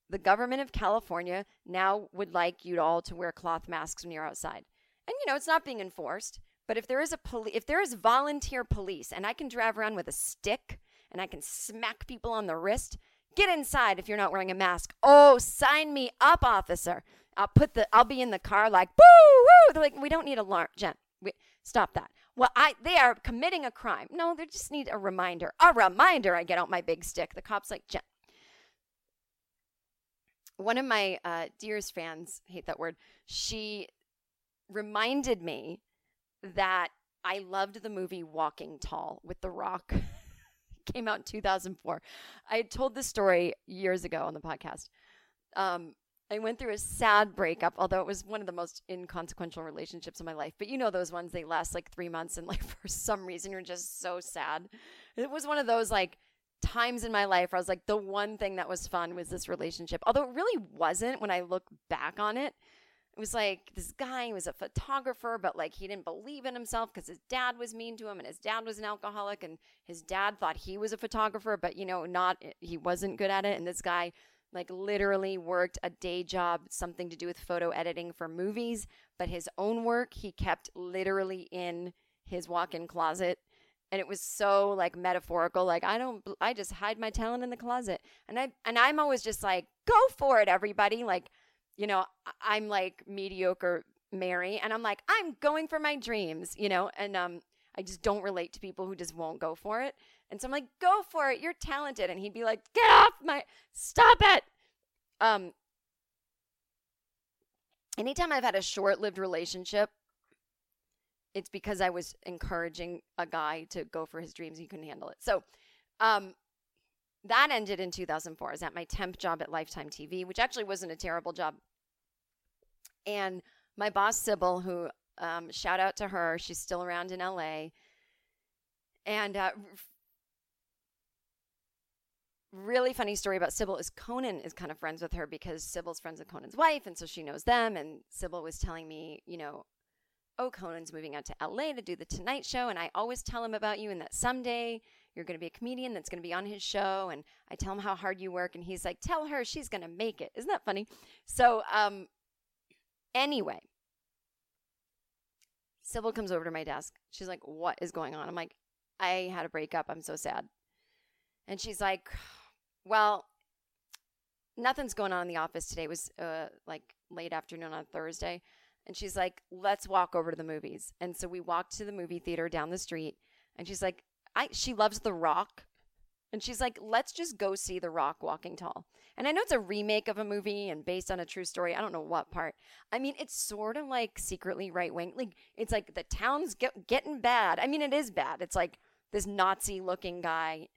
the government of California now would like you all to wear cloth masks when you're outside. And you know, it's not being enforced. But if there is a poli- if there is volunteer police and I can drive around with a stick and I can smack people on the wrist, get inside if you're not wearing a mask. Oh, sign me up, officer. I'll put the I'll be in the car like woo woo. They're like, we don't need alarm, Jen. We, stop that. Well, I they are committing a crime. No, they just need a reminder. A reminder. I get out my big stick. The cops like Jen. One of my uh, dearest fans, hate that word. She reminded me that I loved the movie Walking Tall with The Rock. Came out in 2004. I told this story years ago on the podcast. Um, I went through a sad breakup, although it was one of the most inconsequential relationships of my life. But you know those ones, they last like three months, and like for some reason you're just so sad. It was one of those like times in my life where I was like, the one thing that was fun was this relationship. Although it really wasn't when I look back on it. It was like this guy—he was a photographer, but like he didn't believe in himself because his dad was mean to him and his dad was an alcoholic and his dad thought he was a photographer, but you know, not, he wasn't good at it. And this guy like literally worked a day job, something to do with photo editing for movies, but his own work he kept literally in his walk-in closet. And it was so like metaphorical, like I don't, I just hide my talent in the closet, and I and I'm always just like, go for it, everybody. Like, you know, I'm like mediocre Mary, and I'm like, I'm going for my dreams, you know, and um, I just don't relate to people who just won't go for it. And so I'm like, go for it. You're talented. And he'd be like, get off my, stop it. Um, anytime I've had a short lived relationship, it's because I was encouraging a guy to go for his dreams. He couldn't handle it. So, um, that ended in 2004. I was at my temp job at Lifetime TV, which actually wasn't a terrible job. And my boss, Sybil, who, um, shout out to her, she's still around in LA. And uh, really funny story about Sybil is Conan is kind of friends with her because Sybil's friends with Conan's wife, and so she knows them. And Sybil was telling me, you know, oh, Conan's moving out to LA to do the Tonight Show, and I always tell him about you, and that someday you're going to be a comedian that's going to be on his show. And I tell him how hard you work, and he's like, tell her she's going to make it. Isn't that funny? So, um, anyway, Sybil comes over to my desk. She's like, what is going on? I'm like, I had a breakup. I'm so sad. And she's like, well, nothing's going on in the office today. It was uh, like late afternoon on Thursday. And she's like, let's walk over to the movies. And so we walked to the movie theater down the street. And she's like, I, she loves The Rock. And she's like, let's just go see The Rock Walking Tall. And I know it's a remake of a movie and based on a true story. I don't know what part. I mean, it's sort of like secretly right wing. Like, it's like the town's get, getting bad. I mean, it is bad. It's like this Nazi looking guy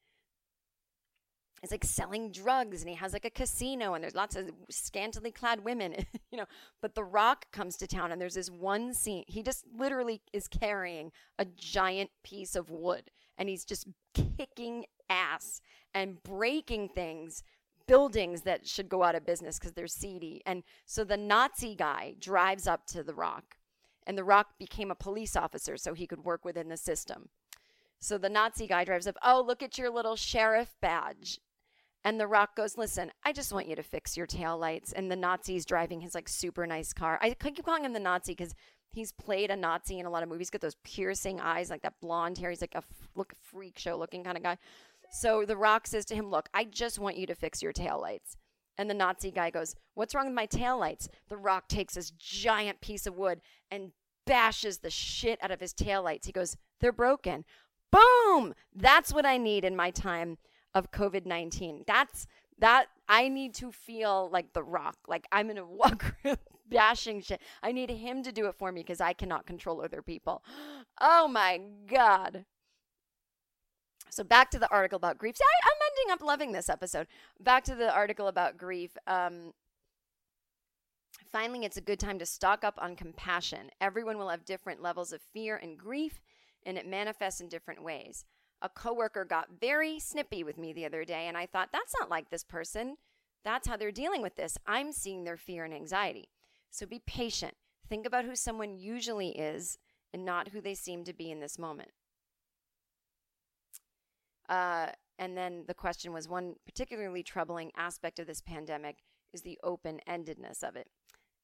is like selling drugs and he has like a casino and there's lots of scantily clad women, you know. But The Rock comes to town and there's this one scene. He just literally is carrying a giant piece of wood and he's just kicking ass and breaking things, buildings that should go out of business because they're seedy. And so the Nazi guy drives up to The Rock And The Rock became a police officer so he could work within the system. So the Nazi guy drives up, Oh, look at your little sheriff badge. And The Rock goes, Listen, I just want you to fix your taillights. And the Nazi's driving his like super nice car. I keep calling him the Nazi because he's played a Nazi in a lot of movies. He's got those piercing eyes, like that blonde hair. He's like a look freak show looking kind of guy. So The Rock says to him, Look, I just want you to fix your taillights. And the Nazi guy goes, What's wrong with my taillights? The Rock takes this giant piece of wood and bashes the shit out of his taillights. He goes, They're broken. Boom! That's what I need in my time of COVID 19. That's that I need to feel like the rock. Like I'm in a walk bashing shit. I need him to do it for me because I cannot control other people. Oh my God. So back to the article about grief. See, I, am ending up loving this episode. Back to the article about grief. Um, finally, it's a good time to stock up on compassion. Everyone will have different levels of fear and grief, and it manifests in different ways. A coworker got very snippy with me the other day, and I thought, that's not like this person. That's how they're dealing with this. I'm seeing their fear and anxiety. So be patient. Think about who someone usually is and not who they seem to be in this moment. Uh, and then the question was one particularly troubling aspect of this pandemic is the open endedness of it.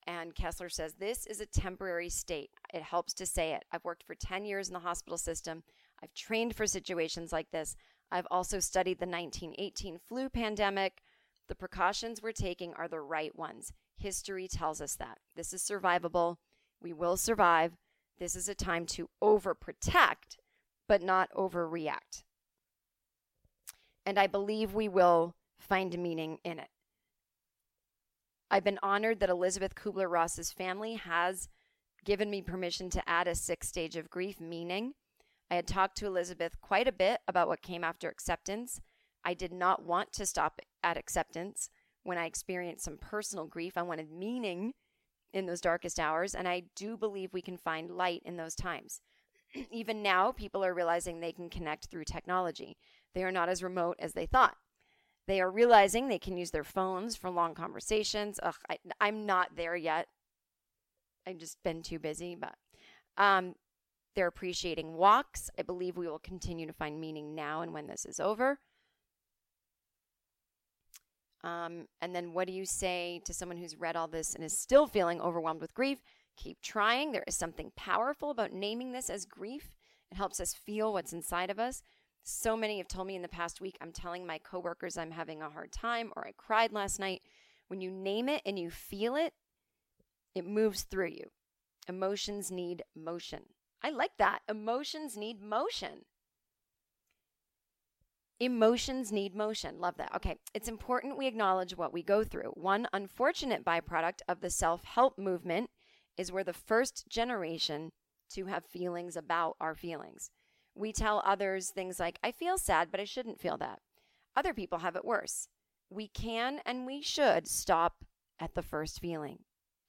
And Kessler says this is a temporary state. It helps to say it. I've worked for 10 years in the hospital system. I've trained for situations like this. I've also studied the 1918 flu pandemic. The precautions we're taking are the right ones. History tells us that. This is survivable. We will survive. This is a time to overprotect, but not overreact and I believe we will find meaning in it. I've been honored that Elisabeth Kubler Ross's family has given me permission to add a sixth stage of grief, meaning I had talked to Elisabeth quite a bit about what came after acceptance. I did not want to stop at acceptance when I experienced some personal grief. I wanted meaning in those darkest hours, and I do believe we can find light in those times. Even now, people are realizing they can connect through technology. They are not as remote as they thought. They are realizing they can use their phones for long conversations. Ugh, I, I'm not there yet. I've just been too busy, but um, they're appreciating walks. I believe we will continue to find meaning now and when this is over. Um, and then, what do you say to someone who's read all this and is still feeling overwhelmed with grief? Keep trying. There is something powerful about naming this as grief. It helps us feel what's inside of us. So many have told me in the past week, I'm telling my coworkers I'm having a hard time or I cried last night. When you name it and you feel it, it moves through you. Emotions need motion. I like that. Emotions need motion. Emotions need motion. Love that. Okay. It's important we acknowledge what we go through. One unfortunate byproduct of the self help movement is we're the first generation to have feelings about our feelings. We tell others things like, I feel sad, but I shouldn't feel that. Other people have it worse. We can and we should stop at the first feeling.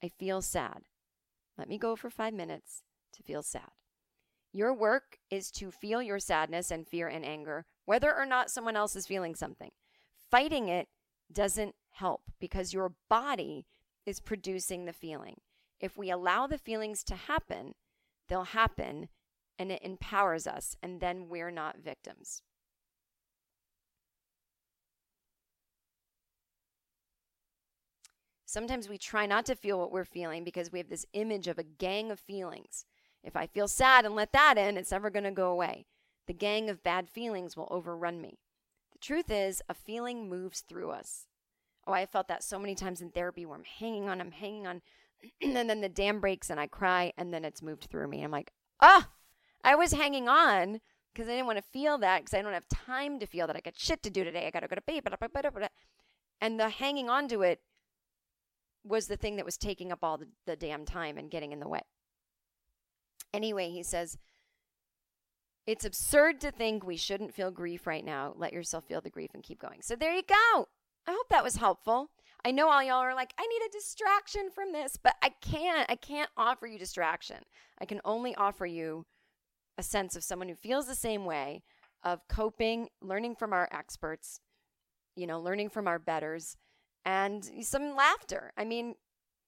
I feel sad. Let me go for five minutes to feel sad. Your work is to feel your sadness and fear and anger, whether or not someone else is feeling something. Fighting it doesn't help because your body is producing the feeling. If we allow the feelings to happen, they'll happen and it empowers us, and then we're not victims. Sometimes we try not to feel what we're feeling because we have this image of a gang of feelings. If I feel sad and let that in, it's never going to go away. The gang of bad feelings will overrun me. The truth is, a feeling moves through us. Oh, I felt that so many times in therapy where I'm hanging on, I'm hanging on, and then the dam breaks and I cry, and then it's moved through me. I'm like, ah, I was hanging on because I didn't want to feel that because I don't have time to feel that. I got shit to do today. I got to go to bed. And the hanging on to it was the thing that was taking up all the, the damn time and getting in the way. Anyway, he says, it's absurd to think we shouldn't feel grief right now. Let yourself feel the grief and keep going. So there you go. I hope that was helpful. I know all y'all are like, I need a distraction from this, but I can't. I can't offer you distraction. I can only offer you a sense of someone who feels the same way of coping, learning from our experts, you know, learning from our betters, and some laughter. I mean,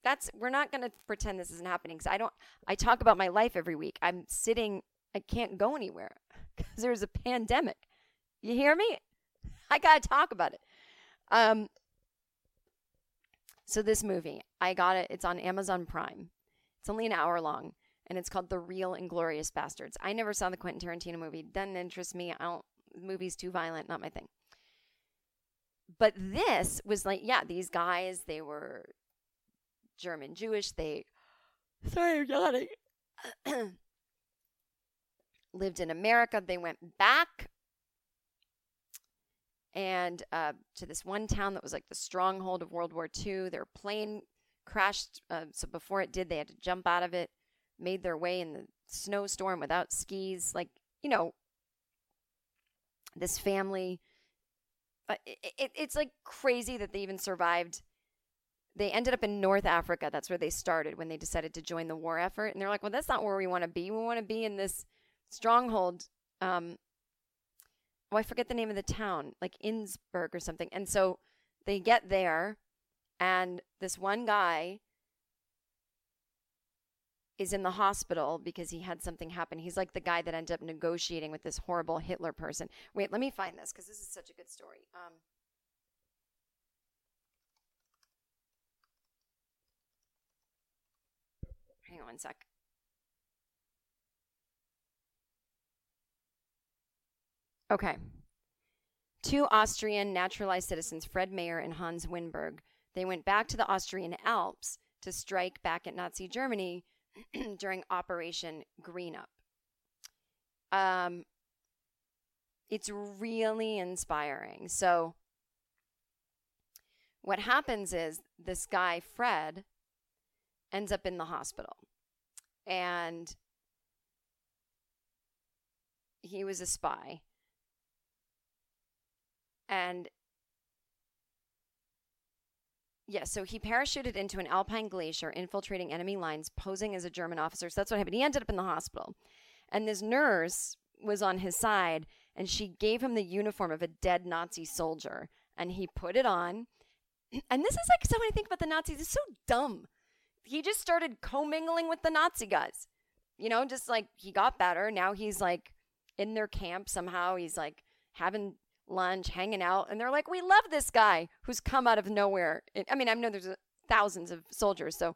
that's we're not going to pretend this isn't happening because I don't. I talk about my life every week. I'm sitting. I can't go anywhere because there's a pandemic. You hear me? I got to talk about it. Um. So this movie, I got it. It's on Amazon Prime. It's only an hour long, and it's called The Real Inglorious Bastards. I never saw the Quentin Tarantino movie. Doesn't interest me. I don't. Movie's too violent. Not my thing. But this was like, yeah, these guys. They were German Jewish. They, sorry, I'm yawning. lived in America. They went back and uh, to this one town that was like the stronghold of World War II. Their plane crashed. Uh, so before it did, they had to jump out of it, made their way in the snowstorm without skis. Like, you know, this family. Uh, it, it, it's like crazy that they even survived. They ended up in North Africa. That's where they started when they decided to join the war effort. And they're like, well, that's not where we want to be. We want to be in this stronghold. Um, oh, I forget the name of the town, like Innsbruck or something. And so they get there, and this one guy is in the hospital because he had something happen. He's like the guy that ended up negotiating with this horrible Hitler person. Wait, let me find this because this is such a good story. Um, hang on one sec. Okay. Two Austrian naturalized citizens, Fred Mayer and Hans Wynberg, they went back to the Austrian Alps to strike back at Nazi Germany during Operation Greenup. Um, it's really inspiring. So, what happens is this guy, Fred, ends up in the hospital. And he was a spy. And yeah, so he parachuted into an alpine glacier, infiltrating enemy lines, posing as a German officer. So that's what happened. He ended up in the hospital. And this nurse was on his side, and she gave him the uniform of a dead Nazi soldier. And he put it on. And this is like, so when I think about the Nazis, it's so dumb. He just started commingling with the Nazi guys. You know, just like he got better. Now he's like in their camp somehow. He's like having lunch, hanging out, and they're like, "We love this guy who's come out of nowhere." I mean, I know there's thousands of soldiers, so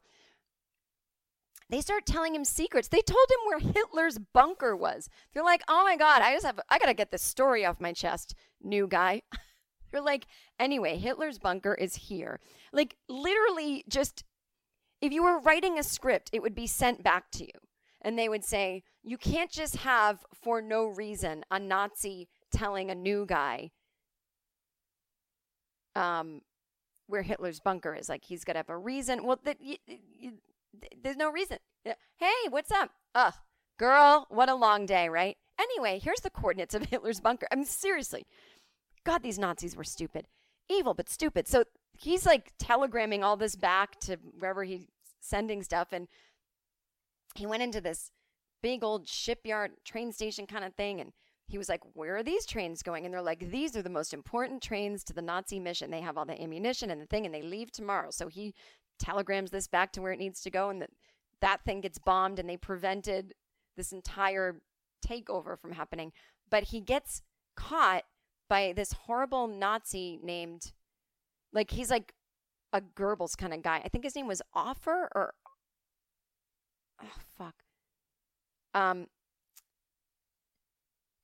they start telling him secrets. They told him where Hitler's bunker was. They're like, "Oh my god, I just have I got to get this story off my chest, new guy." they're like, "Anyway, Hitler's bunker is here." Like literally just if you were writing a script, it would be sent back to you. And they would say, "You can't just have for no reason a Nazi telling a new guy um, where Hitler's bunker is. Like he's got to have a reason. Well, there's no reason. Hey, what's up? Ugh, girl, what a long day, right? Anyway, here's the coordinates of Hitler's bunker. I mean, seriously, God, these Nazis were stupid, evil but stupid. So he's like telegramming all this back to wherever he's sending stuff, and he went into this big old shipyard train station kind of thing, and he was like, Where are these trains going? And they're like, These are the most important trains to the Nazi mission. They have all the ammunition and the thing, and they leave tomorrow. So he telegrams this back to where it needs to go, and that, that thing gets bombed, and they prevented this entire takeover from happening. But he gets caught by this horrible Nazi named, like, he's like a Goebbels kind of guy. I think his name was Offer or, oh, fuck. Um,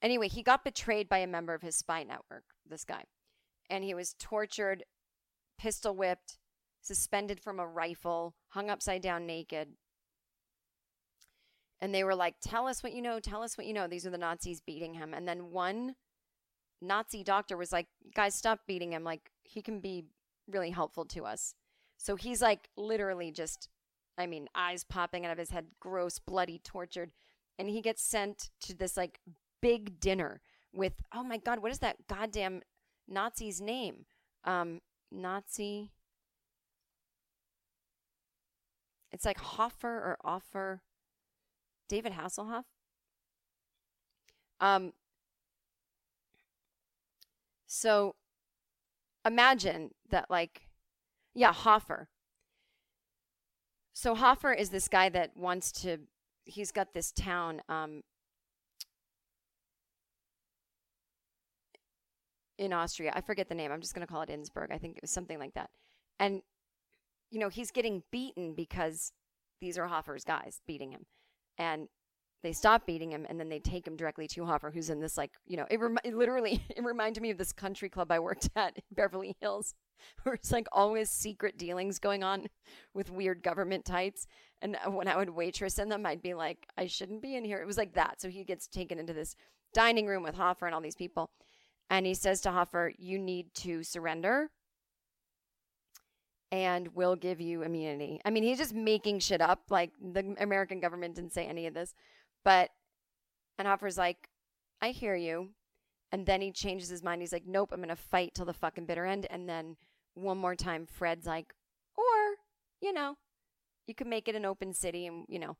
Anyway, he got betrayed by a member of his spy network, this guy. And he was tortured, pistol whipped, suspended from a rifle, hung upside down naked. And they were like, Tell us what you know, tell us what you know. These are the Nazis beating him. And then one Nazi doctor was like, Guys, stop beating him. Like, he can be really helpful to us. So he's like, literally just, I mean, eyes popping out of his head, gross, bloody, tortured. And he gets sent to this like big dinner with oh my god, what is that goddamn Nazi's name? Um, Nazi. It's like Hofer or Offer. David Hasselhoff. Um. So, imagine that, like, yeah, Hofer. So Hofer is this guy that wants to. He's got this town. Um, in Austria. I forget the name. I'm just going to call it Innsbruck. I think it was something like that. And, you know, he's getting beaten because these are Hofer's guys beating him. And they stop beating him and then they take him directly to Hofer, who's in this, like, you know, it, rem- it literally, it reminded me of this country club I worked at in Beverly Hills, where it's like always secret dealings going on with weird government types. And uh, when I would waitress in them, I'd be like, I shouldn't be in here. It was like that. So he gets taken into this dining room with Hofer and all these people. And he says to Hofer, You need to surrender and we'll give you immunity. I mean, he's just making shit up. Like the American government didn't say any of this. But, and Hofer's like, I hear you. And then he changes his mind. He's like, Nope, I'm to fight till the fucking bitter end. And then one more time, Fred's like, Or, you know, you could make it an open city and, you know.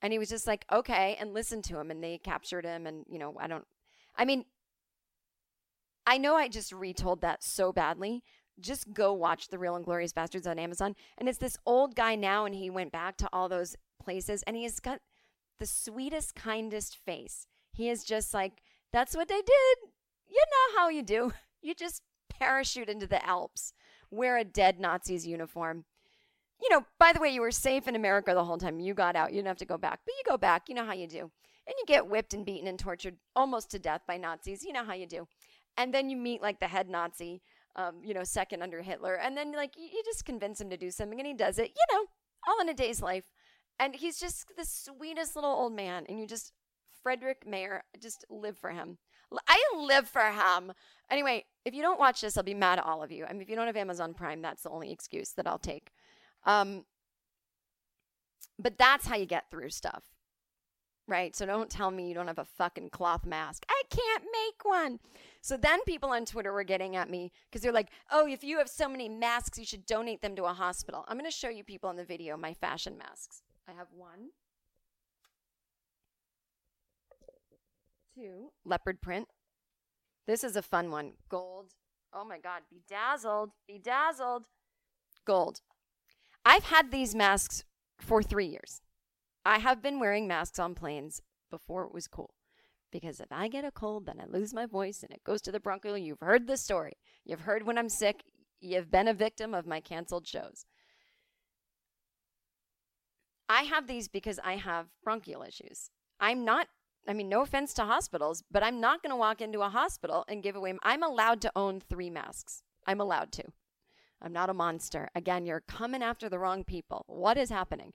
And he was just like, Okay, and listen to him. And they captured him. And, you know, I don't, I mean, I know I just retold that so badly. Just go watch The Real Inglorious Bastards on Amazon. And it's this old guy now, and he went back to all those places, and he has got the sweetest, kindest face. He is just like, that's what they did. You know how you do. You just parachute into the Alps, wear a dead Nazi's uniform. You know, by the way, you were safe in America the whole time. You got out. You didn't have to go back, but you go back. You know how you do. And you get whipped and beaten and tortured almost to death by Nazis. You know how you do and then you meet like the head Nazi, um, you know, second under Hitler, and then like you, you just convince him to do something, and he does it, you know, all in a day's life, and he's just the sweetest little old man, and you just Frederick Mayer, just live for him. I live for him. Anyway, if you don't watch this, I'll be mad at all of you. I mean, if you don't have Amazon Prime, that's the only excuse that I'll take. Um, but that's how you get through stuff right? So don't tell me you don't have a fucking cloth mask. I can't make one. So then people on Twitter were getting at me because they're like, oh, if you have so many masks, you should donate them to a hospital. I'm going to show you people in the video my fashion masks. I have one, two, leopard print. This is a fun one. Gold. Oh my God. Bedazzled. Bedazzled. Gold. I've had these masks for three years. I have been wearing masks on planes before it was cool. Because if I get a cold, then I lose my voice and it goes to the bronchial. You've heard the story. You've heard when I'm sick. You've been a victim of my canceled shows. I have these because I have bronchial issues. I'm not, I mean, no offense to hospitals, but I'm not going to walk into a hospital and give away. I'm allowed to own three masks. I'm allowed to. I'm not a monster. Again, you're coming after the wrong people. What is happening?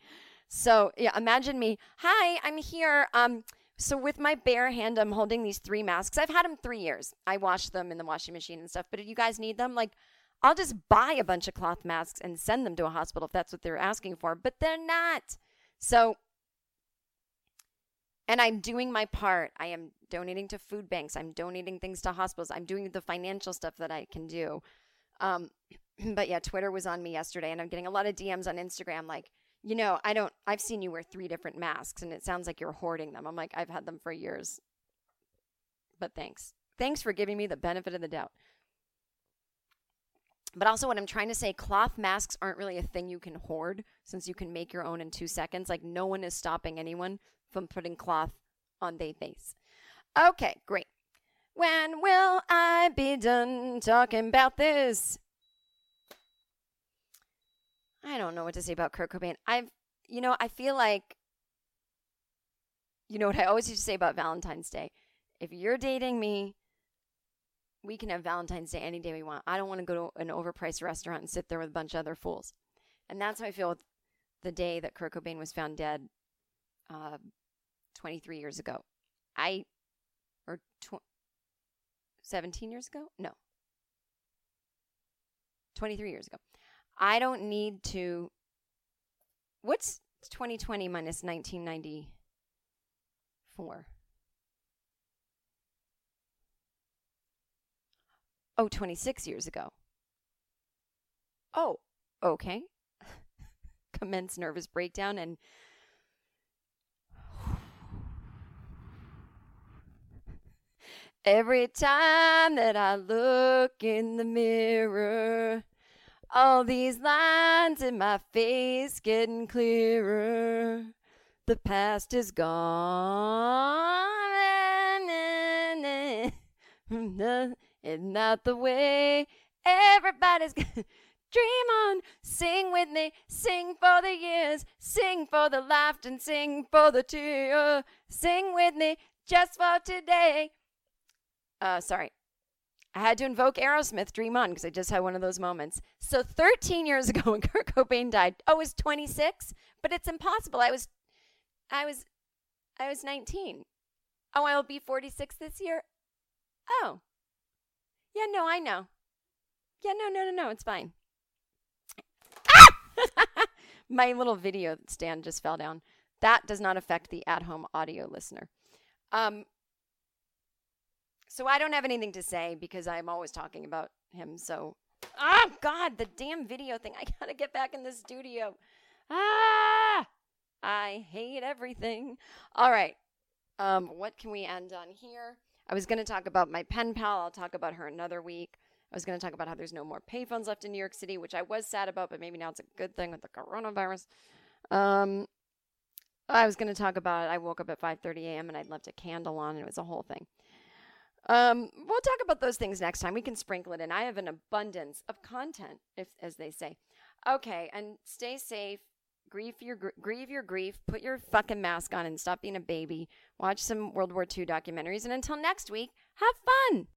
So yeah, imagine me. Hi, I'm here. Um, so with my bare hand, I'm holding these three masks. I've had them three years. I wash them in the washing machine and stuff. But if you guys need them, like, I'll just buy a bunch of cloth masks and send them to a hospital if that's what they're asking for. But they're not. So, and I'm doing my part. I am donating to food banks. I'm donating things to hospitals. I'm doing the financial stuff that I can do. Um, but yeah, Twitter was on me yesterday, and I'm getting a lot of DMs on Instagram like, you know, I don't, I've seen you wear three different masks and it sounds like you're hoarding them. I'm like, I've had them for years. But thanks. Thanks for giving me the benefit of the doubt. But also, what I'm trying to say, cloth masks aren't really a thing you can hoard since you can make your own in two seconds. Like, no one is stopping anyone from putting cloth on their face. Okay, great. When will I be done talking about this? I don't know what to say about Kurt Cobain. I've, you know, I feel like, you know what I always used to say about Valentine's Day? If you're dating me, we can have Valentine's Day any day we want. I don't want to go to an overpriced restaurant and sit there with a bunch of other fools. And that's how I feel with the day that Kurt Cobain was found dead uh, 23 years ago. I, or tw- 17 years ago? No. 23 years ago. I don't need to. What's 2020 minus 1994? Oh, 26 years ago. Oh, okay. Commence nervous breakdown and. Every time that I look in the mirror, All these lines in my face getting clearer. The past is gone. It's not that the way everybody's gonna dream on. Sing with me, sing for the years, sing for the laughter, and sing for the tears. Sing with me just for today. Uh, sorry. I had to invoke Aerosmith Dream On because I just had one of those moments. So 13 years ago when Kurt Cobain died, oh, I was 26, but it's impossible. I was I was I was 19. Oh, I'll be 46 this year. Oh. Yeah, no, I know. Yeah, no, no, no, no, it's fine. Ah! My little video stand just fell down. That does not affect the at-home audio listener. Um so I don't have anything to say because I'm always talking about him. So, oh God, the damn video thing. I gotta get back in the studio. Ah, I hate everything. All right. Um, what can we end on here? I was gonna talk about my pen pal. I'll talk about her another week. I was going to talk about how there's no more payphones left in New York City, which I was sad about, but maybe now it's a good thing with the coronavirus. Um, I was going to talk about I woke up at 5:30 a.m. and I'd left a candle on, and it was a whole thing. Um, we'll talk about those things next time. We can sprinkle it in. I have an abundance of content, if as they say. Okay, and stay safe. Grieve your gr- grieve your grief. Put your fucking mask on and stop being a baby. Watch some World War II documentaries, and until next week, have fun.